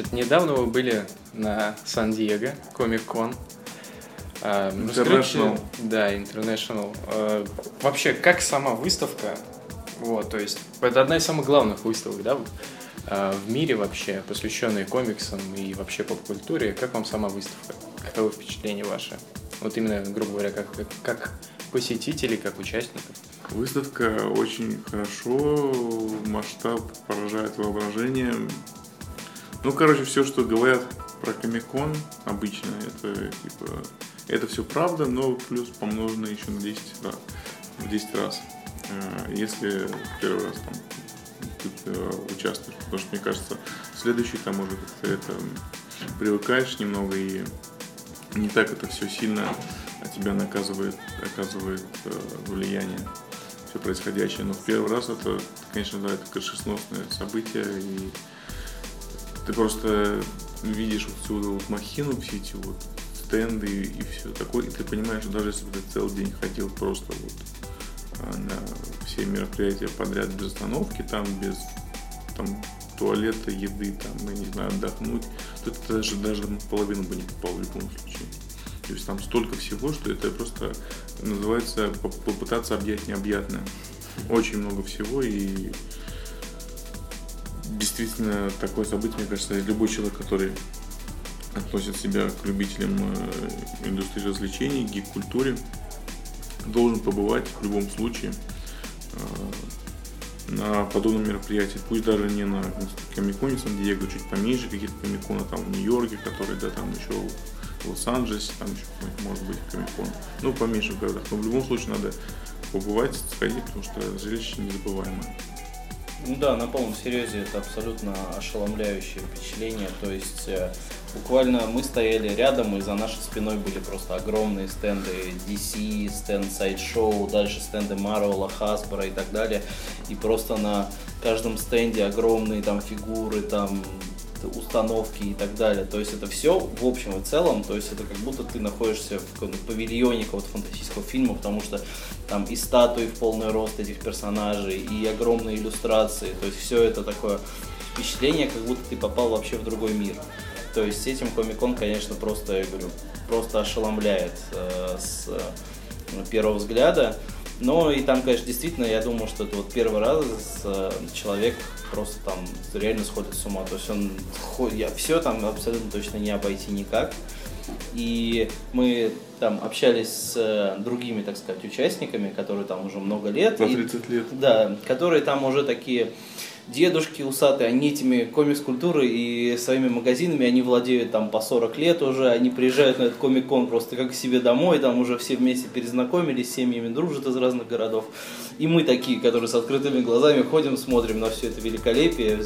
Значит, недавно вы были на Сан-Диего, Комик-кон. А, International. расскажите- Да, International. А, Вообще, как сама выставка? Вот, то есть, это одна из самых главных выставок, да, а, в мире вообще, посвященная комиксам и вообще поп-культуре. Как вам сама выставка? Каковы впечатления ваши? Вот именно, грубо говоря, как, как, как посетителей, как участников. Выставка очень хорошо, масштаб поражает воображение. Ну, короче, все, что говорят про Комикон обычно, это типа это все правда, но плюс помножено еще на 10 раз. В 10 раз. Э, Если первый раз там э, участвуешь, потому что мне кажется, следующий там уже как-то это привыкаешь немного и не так это все сильно от тебя наказывает, оказывает э, влияние все происходящее. Но в первый раз это, конечно, да, это крышесносное событие, и ты просто видишь вот всю вот махину, все эти вот стенды и все такое, и ты понимаешь, что даже если бы ты целый день ходил просто вот а, на все мероприятия подряд без остановки, там без там туалета, еды, там, я не знаю, отдохнуть, то ты даже, даже половину бы не попал в любом случае. То есть там столько всего, что это просто называется поп- попытаться объять необъятное. Очень много всего и действительно такое событие, мне кажется, любой человек, который относит себя к любителям э, индустрии развлечений, гик-культуре, должен побывать в любом случае э, на подобном мероприятии. Пусть даже не на Комиконе Сан-Диего, чуть поменьше каких-то комикона там в Нью-Йорке, которые, да, там еще в Лос-Анджелесе, там еще может быть комикон. Ну, поменьше в городах. Но в любом случае надо побывать, сходить, потому что зрелище незабываемое. Ну да, на полном серьезе это абсолютно ошеломляющее впечатление. То есть э, буквально мы стояли рядом, и за нашей спиной были просто огромные стенды DC, стенд Sideshow, дальше стенды Marvel, Hasbro и так далее. И просто на каждом стенде огромные там фигуры, там установки и так далее. То есть это все в общем и целом, то есть это как будто ты находишься в павильоне какого-то фантастического фильма, потому что там и статуи в полный рост этих персонажей, и огромные иллюстрации, то есть все это такое впечатление, как будто ты попал вообще в другой мир. То есть с этим Комикон, конечно, просто, я говорю, просто ошеломляет э, с э, первого взгляда. Но и там, конечно, действительно, я думаю, что это вот первый раз э, человек просто там реально сходит с ума. То есть он я все там абсолютно точно не обойти никак. И мы там общались с э, другими, так сказать, участниками, которые там уже много лет. И- 30 лет. да, которые там уже такие дедушки усатые, они этими комикс-культурой и своими магазинами, они владеют там по 40 лет уже, они приезжают на этот комик-кон просто как к себе домой, там уже все вместе перезнакомились, с семьями дружат из разных городов. И мы такие, которые с открытыми глазами ходим, смотрим на все это великолепие,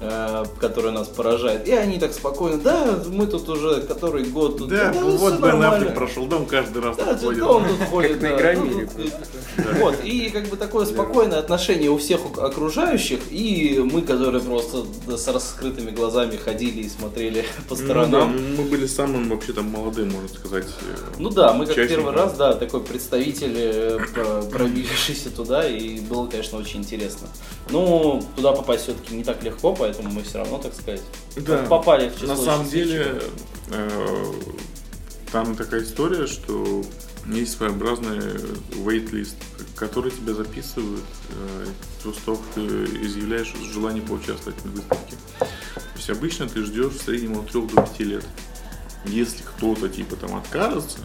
э, которое нас поражает. И они так спокойно, да, мы тут уже который год тут. Да, всё вот Бен нормально». Аффлек прошел, да, он каждый раз Да, да, ходит. он тут ходит. на да, тут, Вот, и как бы такое спокойное отношение у всех ок- окружающих, и мы, которые просто да, с раскрытыми глазами ходили и смотрели по Ну да, сторонам. мы были самым вообще там молодым, можно сказать. э, Ну да, мы как первый раз, да, такой представитель, э, про- пробившийся туда, и было, конечно, очень интересно. Ну, туда попасть все-таки не так легко, поэтому мы все равно, так сказать, Да. попали в число На самом деле, э, там такая история, что есть своеобразный wait-лист, который тебя записывают э, после того, как ты изъявляешь желание поучаствовать в выставке. То есть обычно ты ждешь в среднем от 3 до 5 лет. Если кто-то типа там откажется,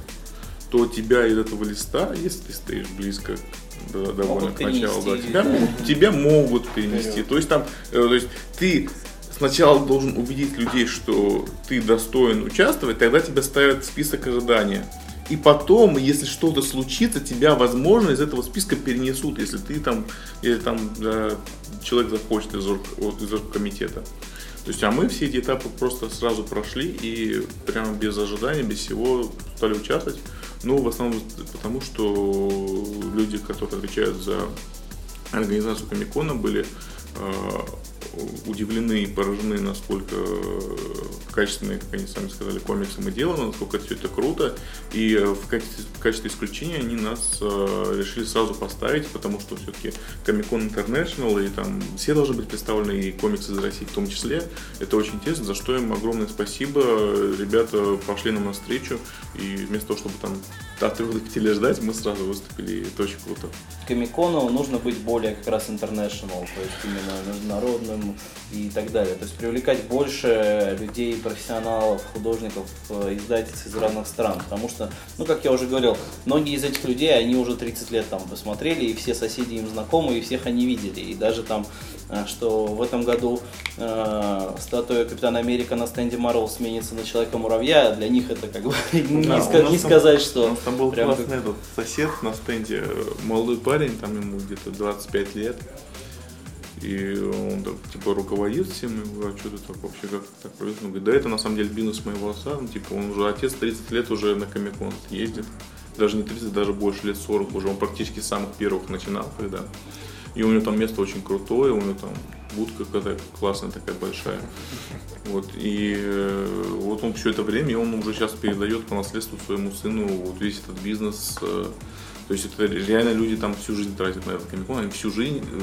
то тебя из этого листа, если ты стоишь близко до- довольно Могут к началу, да, перенести, тебя, да. тебя могут перенести. Вперед. То есть там, э, то есть ты сначала должен убедить людей, что ты достоин участвовать, тогда тебя ставят в список ожидания. И потом, если что-то случится, тебя, возможно, из этого списка перенесут, если ты там, или там да, человек захочет из, орг- из комитета. То есть, а мы все эти этапы просто сразу прошли и прямо без ожидания, без всего стали участвовать. Ну, в основном потому, что люди, которые отвечают за организацию Комикона, были э, удивлены и поражены, насколько качественные, как они сами сказали, комиксы мы делаем, насколько все это круто. И в качестве, в качестве исключения они нас э, решили сразу поставить, потому что все-таки Comic-Con International и там все должны быть представлены, и комиксы из России в том числе. Это очень интересно, за что им огромное спасибо. Ребята пошли нам навстречу, и вместо того, чтобы там от трех хотели ждать, мы сразу выступили, и это очень круто. Комикону нужно быть более как раз international, то есть именно международным и так далее. То есть привлекать больше людей, профессионалов, художников, э, издательств из разных стран. Потому что, ну, как я уже говорил, многие из этих людей, они уже 30 лет там посмотрели, и все соседи им знакомы, и всех они видели. И даже там, э, что в этом году э, статуя Капитана Америка на стенде Марвел сменится на Человека-муравья, для них это как бы не, Да, ска- у нас не там- сказать, что... У нас там был классный как- этот сосед на стенде, э, молодой парень, там ему где-то 25 лет. И он так, типа руководит всем, и говорю, а что ты так вообще, как так провез? Он говорит, да это на самом деле бизнес моего отца, ну, типа он уже отец 30 лет уже на Комикон ездит, даже не 30, даже больше лет 40 уже, он практически с самых первых начинал, когда. И у него там место очень крутое, у него там будка какая-то классная такая большая. Вот, и э, вот он все это время, и он уже сейчас передает по наследству своему сыну вот весь этот бизнес. э, то есть это реально люди там всю жизнь тратят на этот комикон, они всю жизнь э,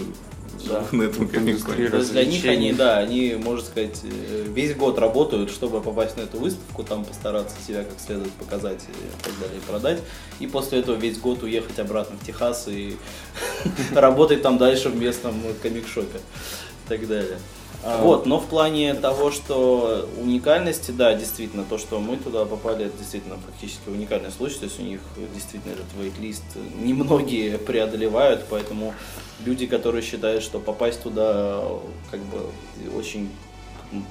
Да. на этом комиконе. Индустрия То есть для них они, да, они, можно сказать, э, весь год работают, чтобы попасть на эту выставку, там постараться себя как следует показать и так далее, и продать. И после этого весь год уехать обратно в Техас и работать там дальше в местном комик-шопе и так далее. А, Вот, но в плане того, что уникальности, да, действительно, то, что мы туда попали, это действительно фактически уникальный случай, то есть у них действительно этот вейт-лист немногие преодолевают, поэтому люди, которые считают, что попасть туда как бы очень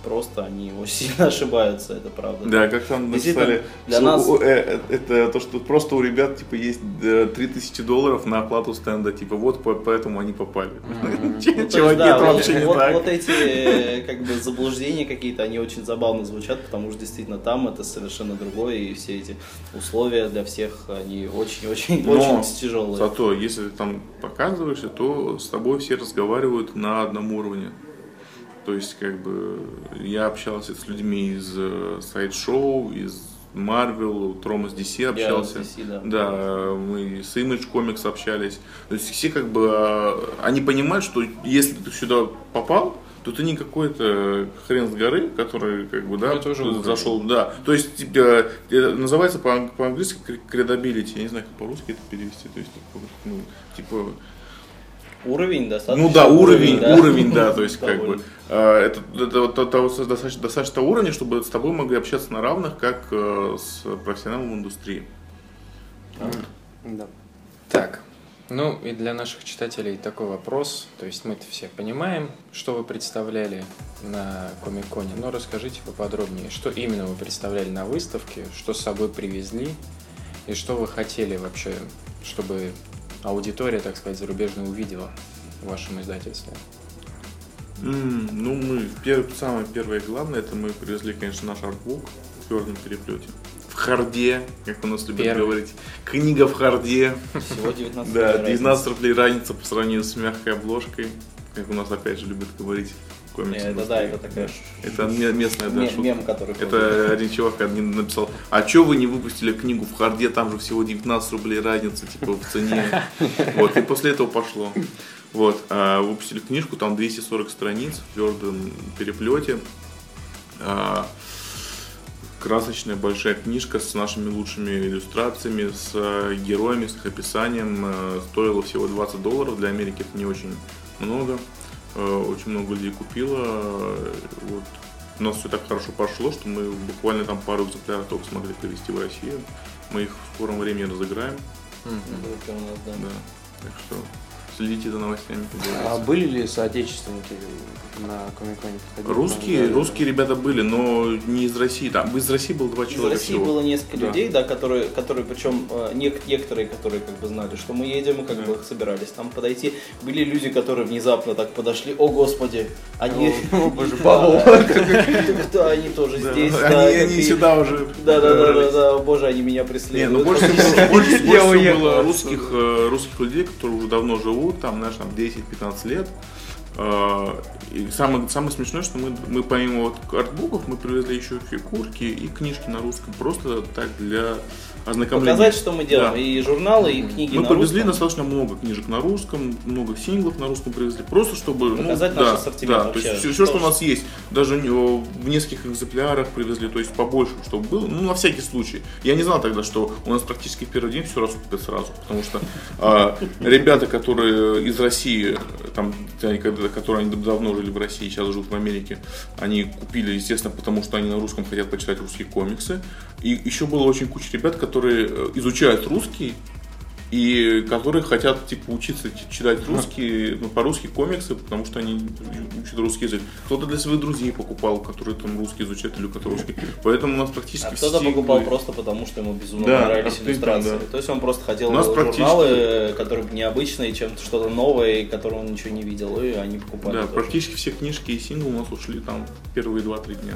просто, они сильно ошибаются, это правда. Да, как там написали, для нас- у- э, э, это то, что просто у ребят типа есть э, 3000 долларов на оплату стенда, типа вот по- поэтому они попали. Ну, да, это вот- вообще не так. вот эти э, как бы заблуждения какие-то, они очень забавно звучат, потому что действительно там это совершенно другое, и все эти условия для всех, они очень-очень очень тяжелые. Зато, если ты там показываешься, то с тобой все разговаривают на одном уровне. То есть, как бы, я общался с людьми из э, сайт-шоу, из Marvel, Тром из DC общался. с DC, да. Да, мы с Image Comics общались. То есть все как бы, а, они понимают, что если ты сюда попал, то ты не какой-то хрен с горы, который как бы, да, уровень. зашел, да. То есть типа, э, называется по- по-английски credibility, я не знаю, как по-русски это перевести, то есть типа, ну, типа Уровень достаточно. ну да, уровень, да. уровень, да, то есть как бы э, это, это вот от того достаточно, достаточно того уровня, чтобы с тобой могли общаться на равных, как э, с профессионалом в индустрии. Да. Так, ну и для наших читателей такой вопрос. То есть мы-то все понимаем, что вы представляли на Комик-Коне, но расскажите поподробнее, что именно вы представляли на выставке, что с собой привезли и что вы хотели вообще, чтобы аудитория, так сказать, зарубежная увидела в вашем издательстве. М, ну, мы, пер- самое первое и главное, это мы привезли, конечно, наш артбук в твердом переплете. В харде, как у нас любят Первый. говорить. Книга в харде. Всего 19 Да, рублей 19 рублей разница по сравнению с мягкой обложкой. Как у нас опять же любят говорить комикс. Это да, это такая Это ме- местная да, шутка. мем, который Это один чувак один написал, а чё вы не выпустили книгу в харде, там же всего 19 рублей разница, типа, в цене. Вот, и после этого пошло. Вот, а, выпустили книжку, там 240 страниц в твердом переплете. А, красочная большая книжка с нашими лучшими иллюстрациями, с э, героями, с их описанием. Э, Стоила всего 20 долларов, для Америки это не очень много. Э, Очень много людей купило. Вот. У нас все так хорошо пошло, что мы буквально там пару экземпляров только смогли привезти в Россию. Мы их в скором времени разыграем. Да. Да. Так что следите за новостями. А были ли соотечественники на Комиконе? Русские, на- русские ребята были, но не из России. Там из России было два Из человека России всего. было несколько Да. людей, да, которые, которые причем э, нек- некоторые, которые как бы знали, что мы едем, и как Да. бы собирались там подойти. Были люди, которые внезапно так подошли, о господи, они... О, боже, Да, они тоже здесь. они, сюда уже. Да, да, да, да, боже, они меня Не, преследуют. ну больше всего, было э, русских людей, которые уже давно живут, там, знаешь, там 10-15 лет. И самое, самое смешное, что мы, мы помимо вот артбуков, мы привезли еще фигурки и книжки на русском. Просто так для ознакомления. Показать, что мы делаем. Да. И журналы, и книги Мы на привезли русском. достаточно много книжек на русском, много синглов на русском привезли, просто чтобы Показать ну, наш да, ассортимент да, то есть все, что у нас есть, даже в нескольких экземплярах привезли, то есть побольше, чтобы было, ну на всякий случай. Я не знал тогда, что у нас практически в первый день все раскупят сразу, потому что а, ребята, которые из России, там, которые они давно жили в России, сейчас живут в Америке, они купили, естественно, потому что они на русском хотят почитать русские комиксы. И еще было очень куча ребят, которые э, изучают русский, и которые хотят типа учиться читать русские, ну, по-русски комиксы, потому что они учат русский язык. Кто-то для своих друзей покупал, которые там русский изучают или которые русский. Поэтому у нас практически А кто-то все покупал просто потому, что ему безумно Да, абсолютно, иллюстрации. да. То есть он просто хотел У нас журналы, которые бы необычные, чем-то что-то новое, которого он ничего не видел, и они покупали. Да, тоже. практически все книжки и синглы у нас ушли там первые 2-3 дня.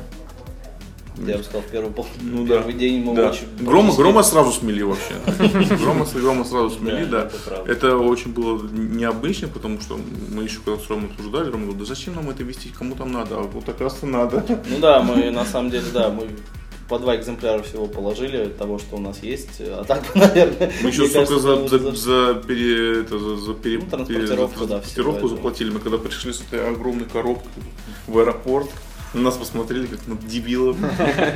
Я бы сказал, в первый, пол... Ну да. первый день мы Да. очень... Грома, грома сразу смели вообще. Грома, грома сразу смели, Да, да. это очень было необычно, потому что мы еще когда с Ромой обсуждали, Рома говорит, да зачем нам это вести, кому там надо? А вот оказывается надо. Ну да, мы на самом деле, да, мы по два экземпляра всего положили того, что у нас есть. А так, наверное, Мы еще столько за, за, за- пере, это, за, за пере- Ну, транспортировку, пере- за да, транспортировку заплатили. Мы когда пришли с этой огромной коробкой в аэропорт, на нас посмотрели как на дебилов.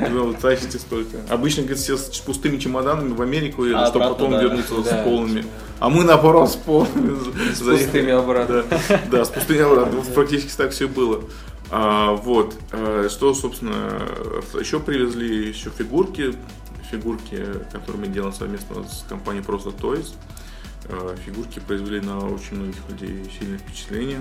Ну, вы тащите столько. Обычно, говорит, все с пустыми чемоданами в Америку, А чтобы потом вернуться с полными. А мы наоборот с полными. С пустыми обратно. Да, с пустыми обратно. Практически так все было. А, вот, э, что, собственно, еще привезли еще фигурки, фигурки, которые мы делаем совместно с компанией Просто Toys. Э, Фигурки произвели на очень многих людей сильное впечатление.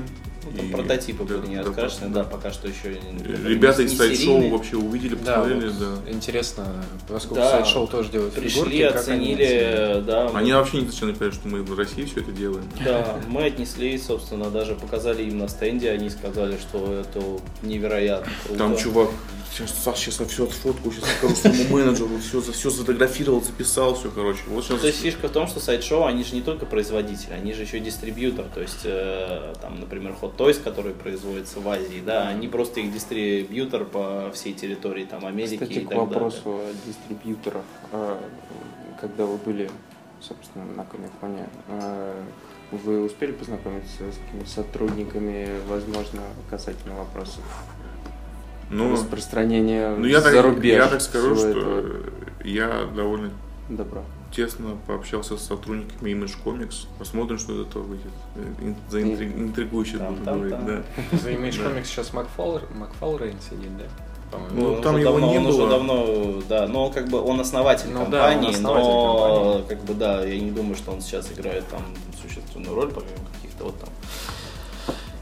Ну, там И- прототипы да, были не да, раскрашены, да. да, пока что еще не- Ребята не из сайт-шоу вообще увидели, Да, посмотрели, вот да. интересно, поскольку Да. сайт-шоу тоже делает Пришли, фигурки, как они оценили, да. мы- Они вообще не зачем понять, что мы в России все это делаем. Да, мы отнесли, собственно, даже показали им на стенде, они сказали, что это невероятно круто. Там чувак, сейчас, Саш, сейчас я все отфоткаю, сейчас скажу своему менеджеру, все, все сфотографировал, записал, все, короче. Вот сейчас То есть фишка в том, что сайт-шоу, они же не только производители, они же еще и дистрибьютор. То есть, э, там, например, Hot Toys, который производится в Азии, да, они просто их дистрибьютор по всей территории там, Америки Кстати, и к так вопросу далее. о дистрибьюторах. А, Когда вы были, собственно, на Комиконе, а, вы успели познакомиться с какими сотрудниками, возможно, касательно вопросов Ну, распространения ну я, за так, рубеж я так скажу, что этого я довольно добра. Тесно пообщался с сотрудниками Image Comics. Посмотрим, что из этого выйдет. Ин- заинтри- Интригующе Там, буду там, говорить, там. да. За Image. Comics сейчас Макфал, Макфалрейн сидит, да? Ну, он там его давно, не он было. уже давно, да, но как бы он основатель Ну да, он компании, основатель но компании. как бы да, я не думаю, что он сейчас играет там существенную роль, помимо каких-то вот там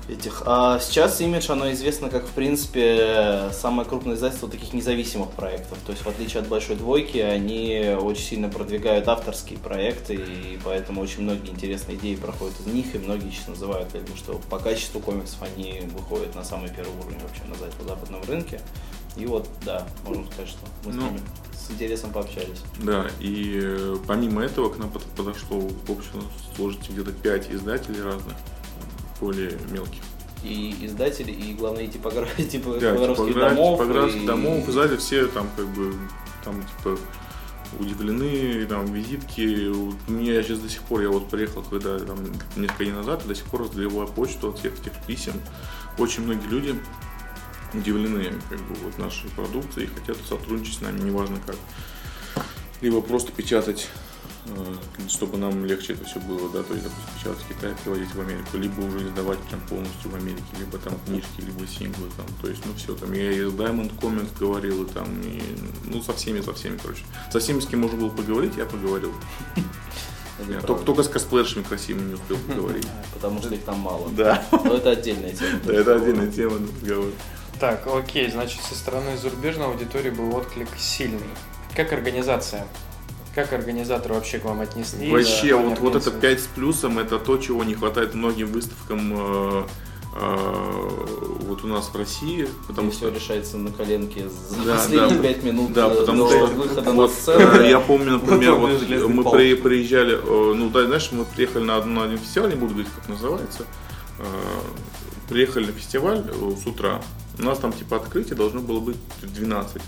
этих. А сейчас имидж, оно известно как, в принципе, самое крупное издательство таких независимых проектов. То есть, в отличие от Большой Двойки, они очень сильно продвигают авторские проекты, и поэтому очень многие интересные идеи проходят из них, и многие сейчас называют, бы, что по качеству комиксов они выходят на самый первый уровень вообще на за- западном рынке. И вот, да, можно сказать, что мы с Ну. ними с интересом пообщались. Да, и э, помимо этого к нам под- подошло в общем сложности где-то 5 издателей разных, более мелких. И издатели, и главные типографии, типа Да, типограф- домов. типографских и- домов, издатели все там как бы там типа удивлены, там визитки. Вот Мне сейчас до сих пор, я вот приехал, когда там несколько дней назад, и до сих пор разливаю почту от всех этих писем. Очень многие люди удивлены как бы вот нашей продукцией и хотят сотрудничать с нами, неважно как. Либо просто печатать чтобы нам легче это все было, да, то есть, допустим, печатать в Китай, переводить в Америку, либо уже издавать прям полностью в Америке, либо там книжки, либо синглы, там, то есть, ну все, там, я и с Diamond Comics говорил, и там, и, ну, со всеми, со всеми, короче. Со всеми, с кем можно было поговорить, я поговорил. Я только, только с косплеершами красивыми не успел поговорить. Потому что их там мало. Да, Но это отдельная тема. да, это отдельная тема. Так, окей, значит, со стороны зарубежной аудитории был отклик сильный. Как организация? Как организаторы вообще к вам отнеслись? Вообще, Да, вот, вот это организация. 5 с плюсом, это то, чего не хватает многим выставкам э, э, вот у нас в России, потому Потому что все решается на коленке за Да, последние да. пять минут Да, до потому до что выхода на вот, сцену. э, я помню, например, вот мы при- приезжали, э, ну да, знаешь, мы приехали на, один- на один фестиваль, не буду говорить, как называется, э, приехали на фестиваль э, с утра, у нас там типа открытие должно было быть в 12.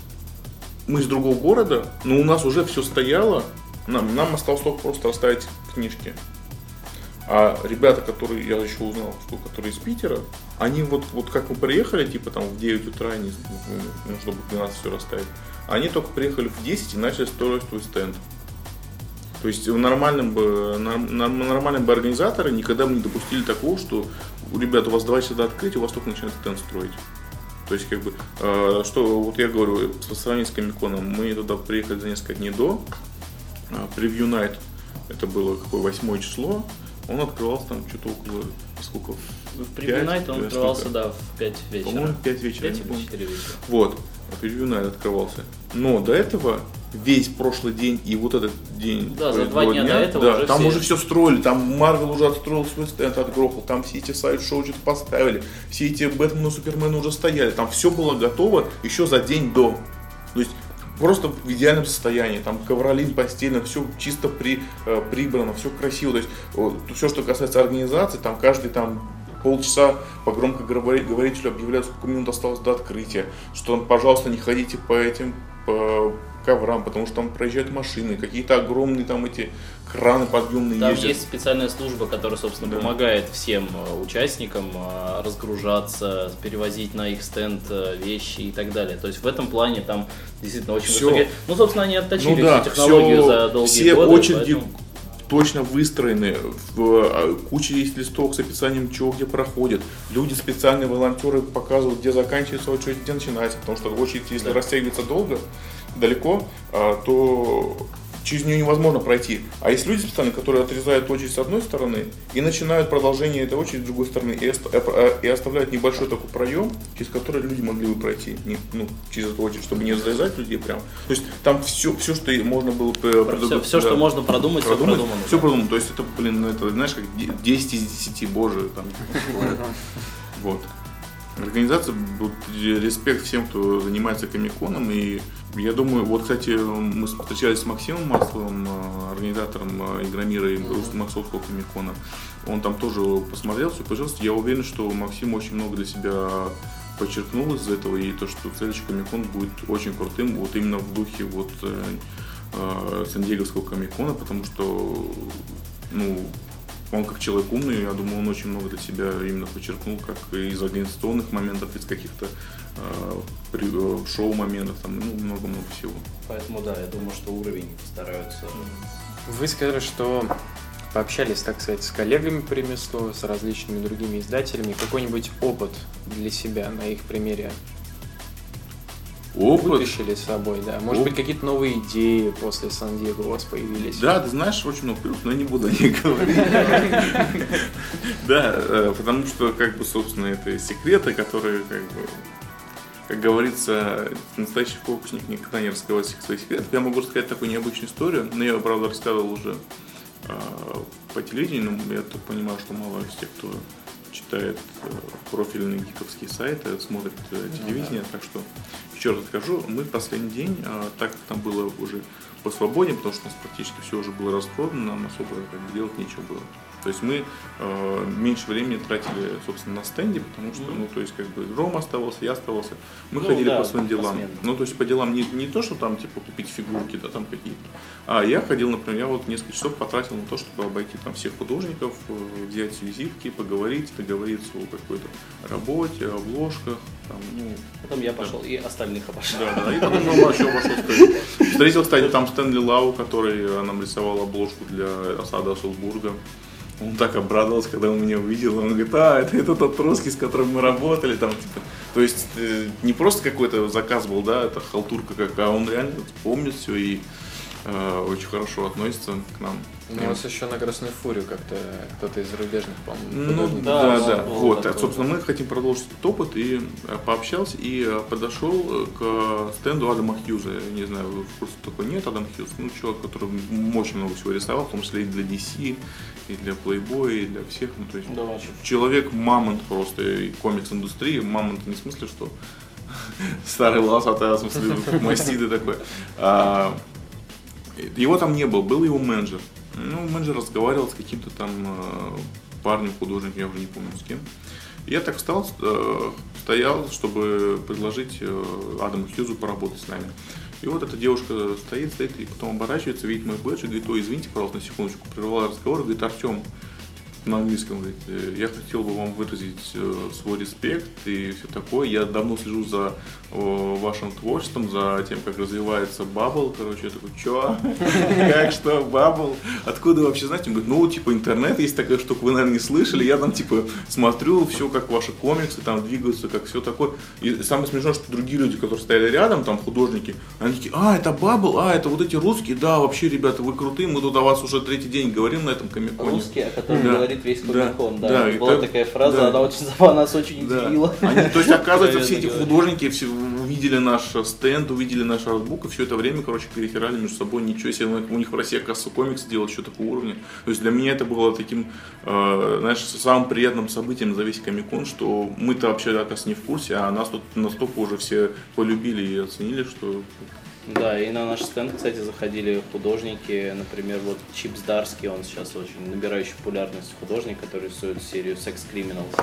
Мы из другого города, но у нас уже все стояло, нам, нам осталось только просто расставить книжки. А ребята, которые, я еще узнал, что которые из Питера, они вот, вот как мы приехали, типа там в 9 утра, они, ну, чтобы в 12 все расставить, они только приехали в 10 и начали строить свой стенд. То есть в нормальном бы, нормальном бы организаторы никогда бы не допустили такого, что ребята, у вас два часа до открытия, у вас только начинают стенд строить. То есть, как бы, э, что вот я говорю, по сравнению с Комиконом, мы туда приехали за несколько дней до, превью э, Night, это было какое восьмое число, он открывался там что-то около, сколько? В Preview Night он открывался, да, в 5 вечера. По-моему, 5 вечера. 5 или 4 вечера. Вот, Preview Night открывался. Но до этого весь прошлый день и вот этот день. Да, за два дня, дня до этого да, уже там все... уже все строили, там Марвел уже отстроил свой стенд, отгрохал, там все эти сайт-шоу что-то поставили, все эти Бэтмены, Супермены уже стояли, там все было готово еще за день до. То есть просто в идеальном состоянии. Там ковролин постельно, все чисто при, э, прибрано, все красиво. То есть вот, все, что касается организации, там каждый там полчаса по громкоговорителю объявляют, сколько минут осталось до открытия, что, пожалуйста, не ходите по этим по коврам, потому что там проезжают машины, какие-то огромные там эти краны подъемные Там ездят. есть специальная служба, которая, собственно, да. помогает всем э, участникам э, разгружаться, перевозить на их стенд э, вещи и так далее. То есть в этом плане там действительно очень все. высокие... Ну, собственно, они отточили ну, да, всю технологию все, за долгие все годы. очереди поэтому... точно выстроены, в, куча есть листов с описанием чего где проходит. Люди, специальные волонтеры показывают, где заканчивается очередь, где начинается, потому что очередь, если да. растягивается долго, далеко, а, то через нее невозможно пройти. А есть люди специально, которые отрезают очередь с одной стороны и начинают продолжение этой очереди с другой стороны и, э, э, оставляют небольшой такой проем, через который люди могли бы пройти, не, ну, через эту очередь, чтобы не разрезать людей прям. То есть там все, все что можно было Все, все да, что можно продумать, продумать, все продумано. Все да. продумано. То есть это, блин, ну, это, знаешь, как 10 из 10, боже, там, вот. Организация, вот, респект всем, кто занимается комиконом. И я думаю, вот, кстати, мы встречались с Максимом Масловым, э, организатором э, Игромира и Московского комикона. Он там тоже посмотрел все, пожалуйста. Я уверен, что Максим очень много для себя подчеркнул из этого, и то, что следующий комикон будет очень крутым, вот именно в духе вот э, э, Сан-Диеговского комикона, потому что ну, он как человек умный, я думаю, он очень много для себя именно подчеркнул, как из организационных моментов, из каких-то э, э, шоу-моментов, там, ну, много-много всего. Поэтому, да, я думаю, что уровень стараются. Вы сказали, что пообщались, так сказать, с коллегами по ремеслу, с различными другими издателями. Какой-нибудь опыт для себя на их примере Опыт. вытащили с собой, да. Может Оп... быть, какие-то новые идеи после Сан-Диего у вас появились? Да, ты знаешь, очень много плюсов, но я не буду о них говорить. Да, э, потому что, как бы, собственно, это секреты, которые, как бы, как говорится, настоящий фокусник никогда не раскрывает своих секретов. Я могу рассказать такую необычную историю, но я, правда, рассказывал уже э, по телевидению, но я так понимаю, что мало из тех, кто читает э, профильные гиковские сайты, смотрит телевидение, так что еще раз скажу, мы в последний день, а, так как там было уже посвободнее, потому что у нас практически все уже было распродано, нам особо делать нечего было. То есть мы э, меньше времени тратили, собственно, на стенде, потому что, ну, то есть, как бы, Рома оставался, я оставался. Мы ну, ходили да, по своим делам. Посменно. Ну, то есть, по делам не, не то, что там, типа, купить фигурки, да, там какие-то. А я ходил, например, я вот несколько часов потратил на то, чтобы обойти там всех художников, э, взять визитки, поговорить, договориться о какой-то работе, обложках, там, ну. Потом я пошел да. и остальных обошел. Да, да, и потом Рома еще обошел Встретил, кстати, там Стэнли Лау, который нам рисовал обложку для осады Ослсбурга. Он так обрадовался, когда он меня увидел. Он говорит, а, это, это тот русский, с которым мы работали. Там, типа. То есть э, не просто какой-то заказ был, да, это халтурка какая, а он реально помнит все и э, очень хорошо относится к нам. У вас еще на Красную Фурию как-то кто-то из зарубежных, по-моему. Ну да, да. да. Вот, такой, собственно, мы хотим продолжить этот опыт и э, пообщался и э, подошел э, к стенду Адама Хьюза. Я не знаю, в курсе такой нет, Адам Хьюз, ну человек, который очень много всего рисовал, в том числе и для DC, и для Playboy, и для всех. Ну, то есть да, человек мамонт просто и комикс-индустрии. Мамонт не в смысле, что старый волосатый, а в смысле мастиды такой. А, его там не было, был его менеджер. Ну, менеджер разговаривал с каким-то там э, парнем, художником, я уже не помню с кем. Я так встал, э, стоял, чтобы предложить э, Адаму Хьюзу поработать с нами. И вот эта девушка стоит, стоит, и потом оборачивается, видит мой бэдж и говорит, ой, извините, пожалуйста, на секундочку, прервала разговор, говорит, Артем, на английском, говорит, «Э, я хотел бы вам выразить э, свой респект и все такое. Я давно слежу за вашим творчеством, за тем, как развивается Бабл. Короче, я такой, чё? Как что, Бабл? Откуда вообще знаете? Он говорит, ну, типа, интернет есть такая штука, вы, наверное, не слышали. Я там, типа, смотрю все, как ваши комиксы там двигаются, как все такое. И самое смешное, что другие люди, которые стояли рядом, там, художники, они такие, а, это Бабл, а, это вот эти русские, да, вообще, ребята, вы крутые, мы тут о вас уже третий день говорим на этом комиконе. Русский, о котором Да. Говорит весь Да. комикон, да. Да, и Была так- такая фраза, да. она очень забавно нас очень Да. удивила. Они, то есть, оказывается, все эти художники все увидели наш стенд, увидели наш артбук, и все это время, короче, перетирали между собой. Ничего себе, у них в России, оказывается, комиксы делают еще такого уровня. То есть для меня это было таким, э, знаешь, самым приятным событием за весь комикон, что мы-то вообще, оказывается, не в курсе, а нас тут настолько уже все полюбили и оценили, что Да, и на наш стенд, кстати, заходили художники, например, вот Чип Здарский, он сейчас очень набирающий популярность художник, который рисует серию Sex Criminals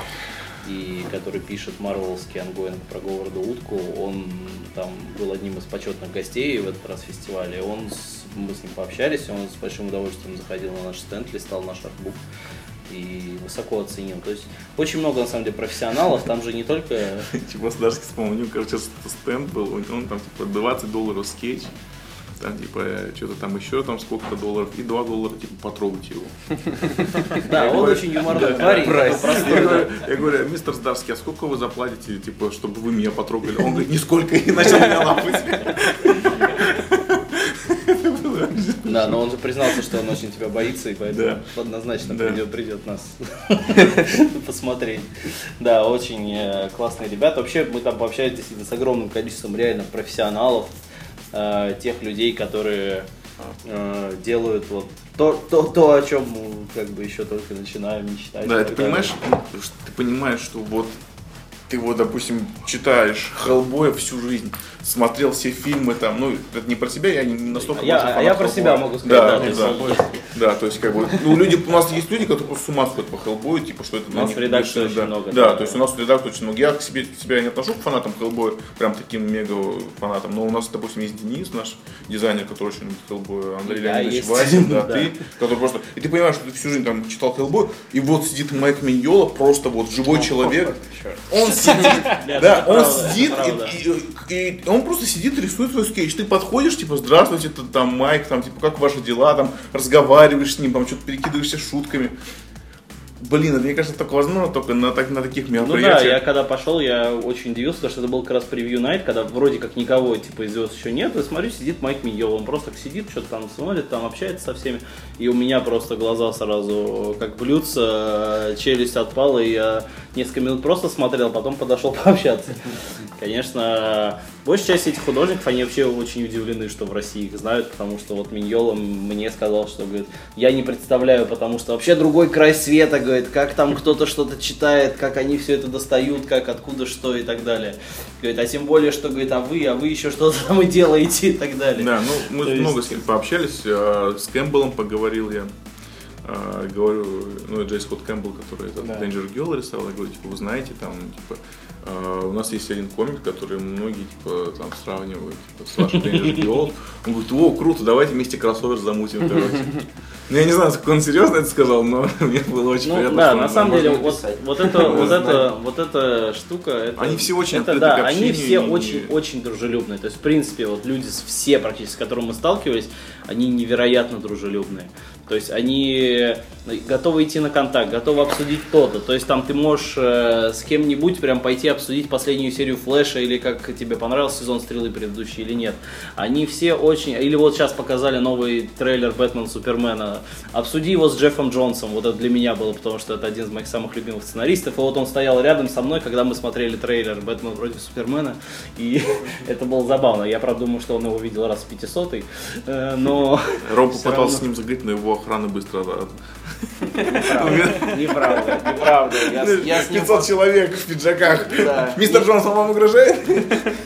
и который пишет марвелский ongoing про Говарда Утку, он там был одним из почетных гостей в этот раз фестиваля, и он, с- мы с ним пообщались, он с большим удовольствием заходил на наш стенд, листал наш артбук и высоко оценил. То есть очень много, на самом деле, профессионалов, там же не только типа даже вспомнил, короче, стенд был, он, там типа 20 долларов скетч, там типа что-то там еще там сколько-то долларов и 2 доллара типа потрогать его. Да, он очень юморной парень, я говорю, мистер Здарский, а сколько вы заплатите, типа, чтобы вы меня потрогали? Он говорит, нисколько, и начал меня лапать. Да, но он же признался, что он очень тебя боится, и поэтому Да. однозначно Да. придет, придет нас посмотреть. Да, очень э, классные ребята. Вообще мы там пообщались действительно с огромным количеством реально профессионалов, э, тех людей, которые э, делают вот то, то, то, о чем мы как бы еще только начинаем мечтать. Да, ты понимаешь, ты понимаешь, что вот ты вот, допустим, читаешь Хеллбоя всю жизнь, смотрел все фильмы там, ну, это не про себя, я не настолько А я- а я про себя могу сказать, да, да, ну да. Да, то есть, как бы, ну, люди, у нас есть люди, которые просто с ума сходят по Хеллбою, типа, что это... У нас в редакции очень да. много, Да, да. то есть у нас в редакции очень много. Я к себе, себя не отношу к фанатам Хеллбоя, прям таким мега фанатам, но у нас, допустим, есть Денис, наш дизайнер, который очень любит Хеллбоя, Андрей Я Леонидович есть. Васин, да, Да. ты, который просто... И ты понимаешь, что ты всю жизнь там читал Хеллбой, и вот сидит Майк Миньола, просто вот живой человек, он сидит, да, он сидит, и, он просто сидит, рисует свой скетч. Ты подходишь, типа, здравствуйте, там Майк, там, типа, как ваши дела, там, разговариваешь с ним, там, что-то перекидываешься шутками. Блин, это, мне кажется, только возможно только на, так, на таких Ну да, мероприятиях. я когда пошел, я очень удивился, потому что это был как раз превью найт, когда вроде как никого типа из звезд еще нет, и смотрю, сидит Майк Миньол, он просто сидит, что-то там смотрит, там общается со всеми, и у меня просто глаза сразу как блюдца, челюсть отпала, и я несколько минут просто смотрел, потом подошел пообщаться. Конечно, большая часть этих художников, они вообще очень удивлены, что в России их знают, потому что вот Миньола мне сказал, что, говорит, я не представляю, потому что вообще другой край света, говорит, как там кто-то что-то читает, как они все это достают, как откуда что и так далее. Говорит, а тем более, что, говорит, а вы, а вы еще что-то там и делаете и так далее. Да, ну мы То есть- много с ним пообщались, э, с Кэмпбеллом поговорил я. Э, говорю, ну, Джей Скотт Кэмпбелл, который этот Да. Danger Girl рисовал, я говорю, типа, вы знаете, там, типа, э, у нас есть один комик, который многие, типа, там, сравнивают, типа, с вашей Danger Girl. Он говорит, о, круто, давайте вместе кроссовер замутим, короче. Ну, я не знаю, как он серьезно это сказал, но мне было очень Ну приятно. да, что на самом деле, вот, вот это, вот это, вот эта штука, это, Они все очень это, да, к они все и- очень, очень дружелюбные. То есть, в принципе, вот люди все практически, с которыми мы сталкивались, они невероятно дружелюбные. То есть они готовы идти на контакт, готовы обсудить то-то. То есть там ты можешь э, с кем-нибудь прям пойти обсудить последнюю серию Флэша или как тебе понравился сезон Стрелы предыдущий или нет. Они все очень... Или вот сейчас показали новый трейлер Бэтмен Супермена. Обсуди его с Джеффом Джонсом. Вот это для меня было, потому что это один из моих самых любимых сценаристов. И вот он стоял рядом со мной, когда мы смотрели трейлер Бэтмен против Супермена. И это было забавно. Я, правда, думаю, что он его видел раз в 500 э, но... Всё попытался с ним заговорить, но его охрана быстро Неправда, неправда. Я, с- я с ним 500 человек в пиджаках. Мистер Джонсон вам угрожает?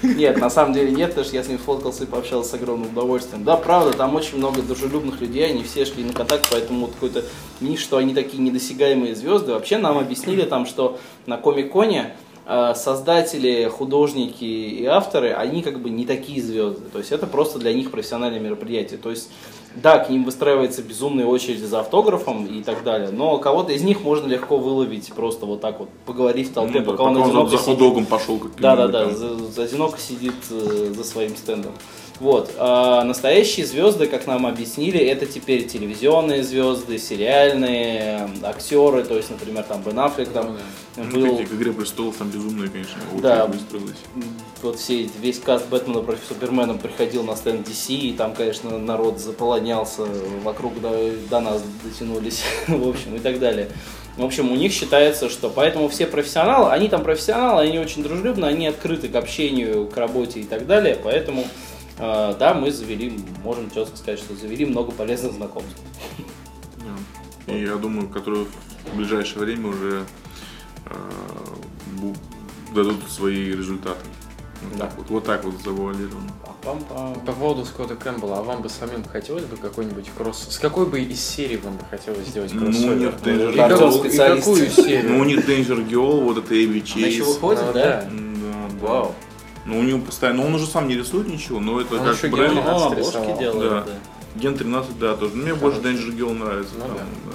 Нет, на самом деле нет, потому что я с ним фоткался и пообщался с огромным удовольствием. Да, правда, там очень много дружелюбных людей, они все шли на контакт, поэтому вот какой-то миф, что они такие недосягаемые звезды. Вообще нам объяснили там, что на Комик-Коне э, создатели, художники и авторы, они как бы не такие звезды. То есть это просто для них профессиональное мероприятие. То есть да, к ним выстраивается безумная очередь за автографом и так далее, но кого-то из них можно легко выловить, просто вот так вот поговорить в толпе, Ну да, пока он пока он одиноко за сидит. хот-догом пошел. Да, да, да, за, за- одиноко сидит э, за своим стендом. Вот. А настоящие звезды, как нам объяснили, это теперь телевизионные звезды, сериальные, э, актеры, то есть, например, там Бен Аффлек там Ну, был, такие, к «Игре престолов» там безумные, конечно, Да. выстроилась. вот все, весь каст Бэтмена против Супермена приходил на стенд DC, и там, конечно, народ заполонялся, вокруг до, до нас дотянулись, в общем, и так далее. В общем, у них считается, что поэтому все профессионалы, они там профессионалы, они очень дружелюбны, они открыты к общению, к работе и так далее, поэтому да, мы завели, можем четко сказать, что завели много полезных знакомств. Да. И я думаю, которые в ближайшее время уже э, дадут свои результаты. Вот Да. так вот, вот так вот завуалированно. Пам-пам. По поводу Скотта Кэмпбелла, а вам бы самим хотелось бы какой-нибудь кросс... С какой бы из серий вам бы хотелось сделать Ну, кроссовер? нет, и, Danger Girl. какую, и какую серию? Ну, у них Danger Girl, вот это Эйви Она еще Чейз. выходит, Ну, да. Да, да. Вау. Ну, у него постоянно, ну, он уже сам не рисует ничего, но это Он как еще бренд. Ну, 13 обложки рисовал. делает, Да. да. Ген 13, да, тоже. Мне больше Danger Girl нравится. Ну, там, да. да,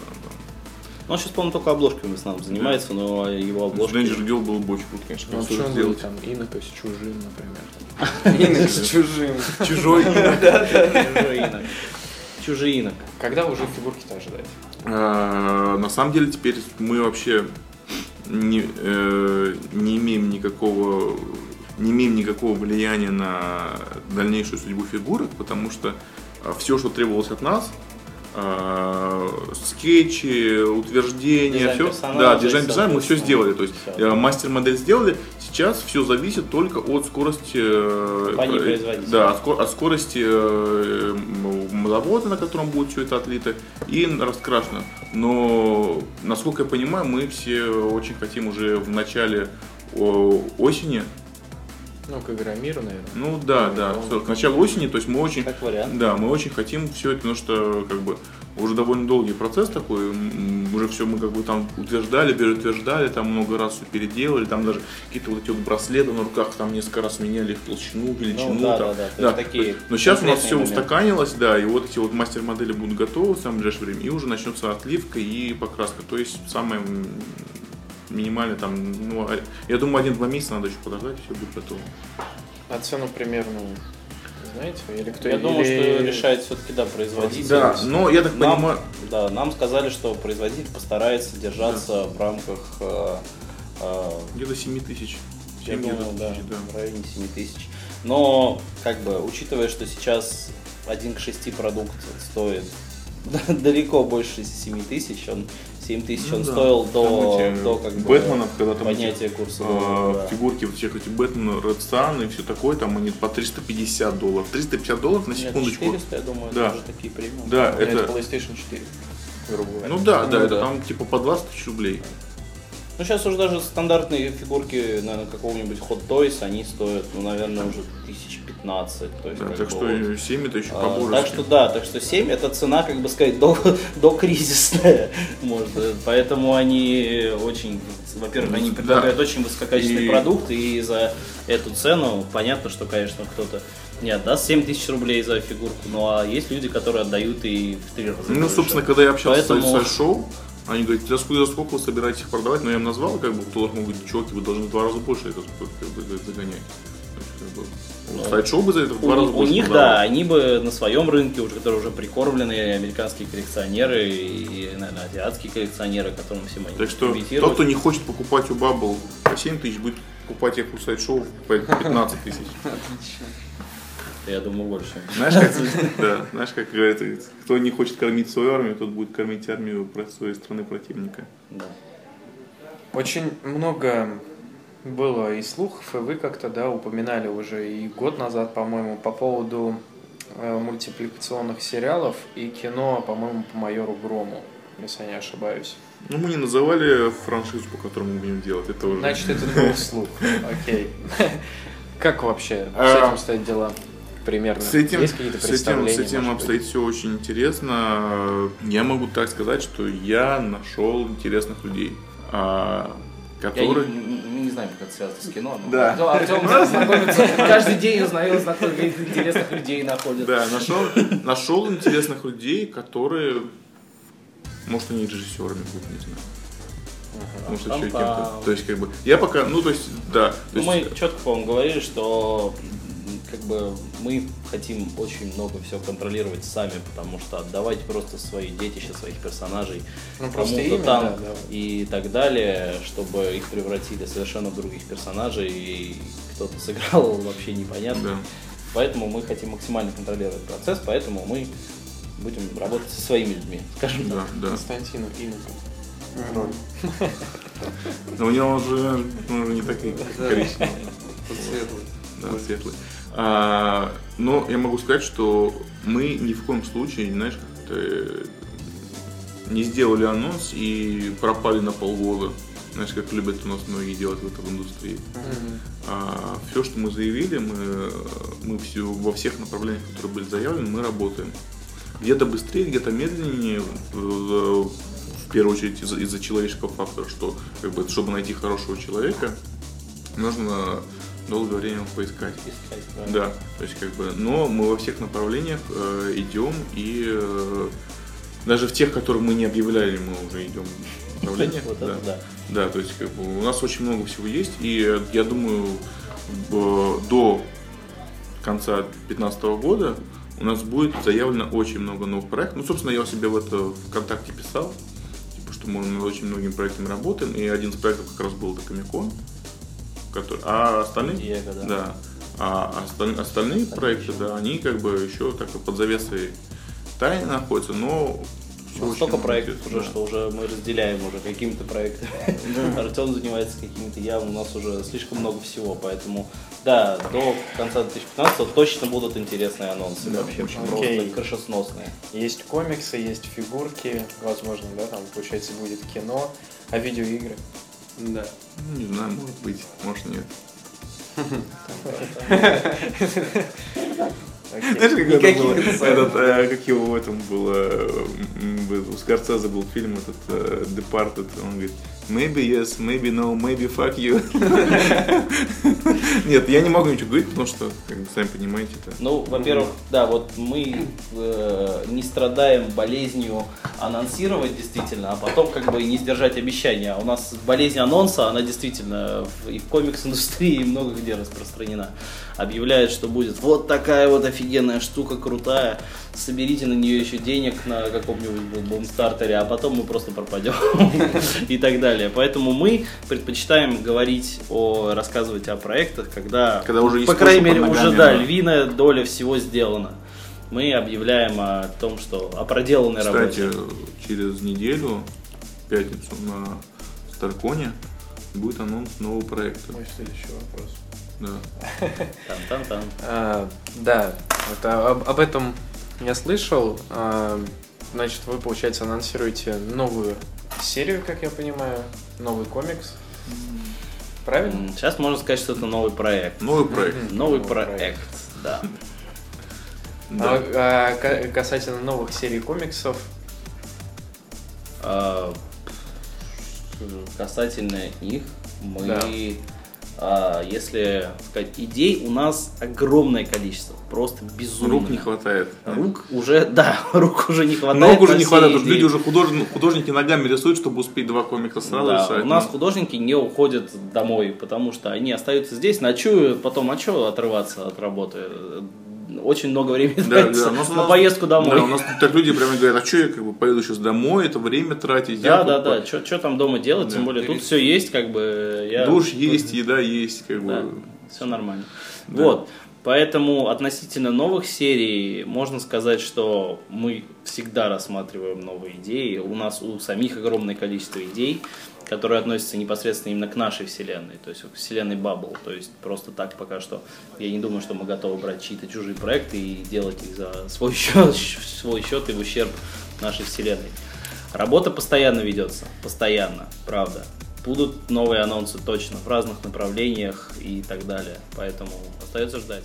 Ну, Он сейчас, по-моему, только обложками в основном занимается, но его да. обложки... Danger Girl был бы очень круто, конечно, Ну, что стоит он сделать. там, Инока с чужим, например. Инок с чужим. Чужой. Чужеинок. Чужеинок. Когда уже фигурки-то ожидать? А, На самом деле теперь мы вообще не, э, не имеем никакого не имеем никакого влияния на дальнейшую судьбу фигурок, потому что все, что требовалось от нас, а, скетчи, утверждения, Дизайн все, да, дизайн персонажа мы все сделали, то есть всё. э, мастер-модель сделали, сейчас все зависит только от скорости, э, э, да, от, от скорости э, завода, на котором будет все это отлито, и раскрашено. Но, насколько я понимаю, мы все очень хотим уже в начале осени, Ну, к Игромиру, наверное. ну да, да, Ну, всё, к началу осени, то есть мы очень, Как вариант. да, мы очень хотим все это, потому что как бы уже довольно долгий процесс такой, уже все мы как бы там утверждали, переутверждали, там много раз все переделали, там даже какие-то вот эти вот браслеты на руках там несколько раз меняли их толщину, величину. Ну, да, там. да, да, есть такие Но сейчас у нас все моменты. устаканилось, да, и вот эти вот мастер-модели будут готовы в самое ближайшее время, и уже начнется отливка и покраска, то есть самое м, минимальное там, ну, а- я думаю, один-два месяца надо еще подождать, и все будет готово. А цену примерно знаете? Или кто Я думаю, или- что решает все-таки, да, производитель. Да, но я так Нам, понимаю, да, нам сказали, что производитель постарается держаться в рамках, э, э, где-то 7 тысяч. я 7 где-то думаю, да, тысяч, да. в районе 7 тысяч. Но, как бы, учитывая, что сейчас 1 к 6 продукт стоит далеко больше 7 тысяч, он 7 тысяч Ну он да. стоил до, до как бы, Бэтменов, когда там поднятия эти, курса. доллара, да. фигурки вот всех эти Бэтмена, Red Sun и все такое, там они по 350 долларов. 350 долларов на Нет, секундочку. 400, я думаю, Да. тоже такие премиумы. Да, Это это, PlayStation 4, грубо говоря. ну да, да, Ну это да. там типа по 20 тысяч рублей. Ну, сейчас уже даже стандартные фигурки, наверное, какого-нибудь Hot Toys, они стоят, ну, наверное, уже тысяч 15. То есть, Да, так что вот. и 7 это еще А, побольше. так что да, так что 7 это цена, как бы сказать, до, до кризисная. Может, поэтому они очень, во-первых, они Да. предлагают очень высококачественный И- продукт, и за эту цену понятно, что, конечно, кто-то не отдаст 7 тысяч рублей за фигурку, ну а есть люди, которые отдают и в три раза Ну, больше. собственно, когда я общался Поэтому- с шоу, они говорят, за сколько, за сколько вы собираетесь их продавать? Но я им назвал, как бы, кто должен говорить, чуваки, вы должны в два раза больше это как бы, загонять. То есть, как бы, вот Сайт-шоу бы за это в У, два раза них- у больше них, продавал. да, они бы на своем рынке, уже, которые уже прикормленные американские коллекционеры и, наверное, азиатские коллекционеры, которым всем они Так что тот, кто не хочет покупать у Bubble по 7 тысяч, будет покупать их у сайт-шоу по 15 тысяч. Я думаю, больше. Знаешь, как, да, знаешь, как говорят, кто не хочет кормить свою армию, тот будет кормить армию своей страны противника. Да. Очень много было и слухов, и вы как-то, да, упоминали уже и год назад, по-моему, по поводу э, мультипликационных сериалов и кино, по-моему, по майору Грому. если я не ошибаюсь. Ну, мы не называли франшизу, по которой мы будем делать. Это уже... Значит, это был слух. Окей. Как вообще с А, этим стоят дела? Примерно. С этим, Есть какие-то с этим, с этим быть? обстоит все очень интересно. Я могу так сказать, что я нашел интересных людей, а, Я не, которые... не- не знаю, как это связано с кино. но Да. Артем, Артем знакомится каждый день узнает знакомых интересных людей находит. Да, нашел, нашел интересных людей, которые, может, они режиссерами будут, не знаю. Может, еще кем-то. То есть, как бы, я пока, ну, то есть, да. То Ну, есть, мы четко, по-моему, говорили, что как бы мы хотим очень много все контролировать сами, потому что отдавать просто свои детища, своих персонажей Ну, кому-то имя, там да, да. и так далее, чтобы их превратили в совершенно других персонажей, и кто-то сыграл вообще непонятно. да. Поэтому мы хотим максимально контролировать процесс, поэтому мы будем работать со своими людьми, скажем так. Да, да. Константину имя. Роль. Но у него уже, ну, уже не такие коричневые. Светлый. Да, светлый. А, но я могу сказать, что мы ни в коем случае, знаешь, как-то э, не сделали анонс и пропали на полгода. Знаешь, как любят у нас многие делать в этой индустрии. А, все, что мы заявили, мы, мы все, во всех направлениях, которые были заявлены, мы работаем. Где-то быстрее, где-то медленнее, в, в первую очередь из-за, из-за человеческого фактора, что как бы, чтобы найти хорошего человека, нужно долгое время поискать. Искать, правильно. Да, то есть как бы, но мы во всех направлениях э, идем и э, даже в тех, которые мы не объявляли, мы уже идем в направлениях. Вот да. да. Да, то есть как бы, у нас очень много всего есть, и я думаю, до конца 2015 года у нас будет заявлено очень много новых проектов. Ну, собственно, я у себя в это ВКонтакте писал, типа, что мы над очень многими проектами работаем, и один из проектов как раз был это Комикон, который, а остальные, Диего, да. да, а осталь- остальные проекты, да, они как бы еще так под завесой тайны находятся, но Ну, столько проектов интересно, уже, да. что уже мы разделяем уже какими-то проектами. Артем занимается какими-то, я, у нас уже слишком много всего, поэтому да, до конца 2015 точно будут интересные анонсы Да, вообще, очень. просто Окей. крышесносные. Есть комиксы, есть фигурки, возможно, да, там, получается, будет кино, а видеоигры. Да. Ну, Не знаю, может быть, может нет. Знаешь, как это было? Этот, э, как его в этом было, у Скорцезе был фильм этот э, Departed, он говорит, maybe yes, maybe no, maybe fuck you. Нет, я не могу ничего говорить, потому что, как бы, сами понимаете, это... Ну, во-первых, да, вот мы э, не страдаем болезнью анонсировать действительно, а потом как бы и не сдержать обещания. У нас болезнь анонса, она действительно и в комикс-индустрии и много где распространена. Объявляют, что будет вот такая вот офигенная штука, крутая, соберите на нее еще денег на каком-нибудь бумстартере, а потом мы просто пропадем и так далее. Поэтому мы предпочитаем говорить о, рассказывать о проектах, когда, Когда уже есть по крайней мере, уже, да, да. львиная доля всего сделана. Мы объявляем о том, что о проделанной Кстати, работе. через неделю, в пятницу на Старконе, будет анонс нового проекта. Мой следующий вопрос. Да. Там-там-там. А, да, это, об, об этом я слышал. А, значит, вы, получается, анонсируете новую серию, как я понимаю, новый комикс. Правильно? Сейчас можно сказать, что это новый проект. Новый проект. Новый Новый проект, проект. да. Да. А, а, ка- касательно новых серий комиксов, А, Касательно их, мы, Да. А, если сказать, идей у нас огромное количество, просто безумно. Рук не хватает. Рук уже, да, рук уже не хватает. Ног уже не хватает, идеи. люди уже художники, художники ногами рисуют, чтобы успеть два комикса сразу Да, рисовать. у нас художники не уходят домой, потому что они остаются здесь, ночуют, потом, а что отрываться от работы? Очень много времени Да, тратится да, нас- на нас- поездку домой. Да, у нас так люди прямо говорят, а что я как бы поеду сейчас домой, это время тратить. Да, я да, тут да. Что там дома делать? Тем Да. более тут все есть, как бы. Я... Душ есть, еда есть, как Да, бы. все нормально. Да. Вот. Поэтому относительно новых серий можно сказать, что мы всегда рассматриваем новые идеи. У нас у самих огромное количество идей, которые относятся непосредственно именно к нашей вселенной, то есть к вселенной Bubble. То есть просто так пока что я не думаю, что мы готовы брать чьи-то чужие проекты и делать их за свой счет, свой счет и в ущерб нашей вселенной. Работа постоянно ведется, постоянно, правда. Будут новые анонсы точно в разных направлениях и так далее. Поэтому остается ждать.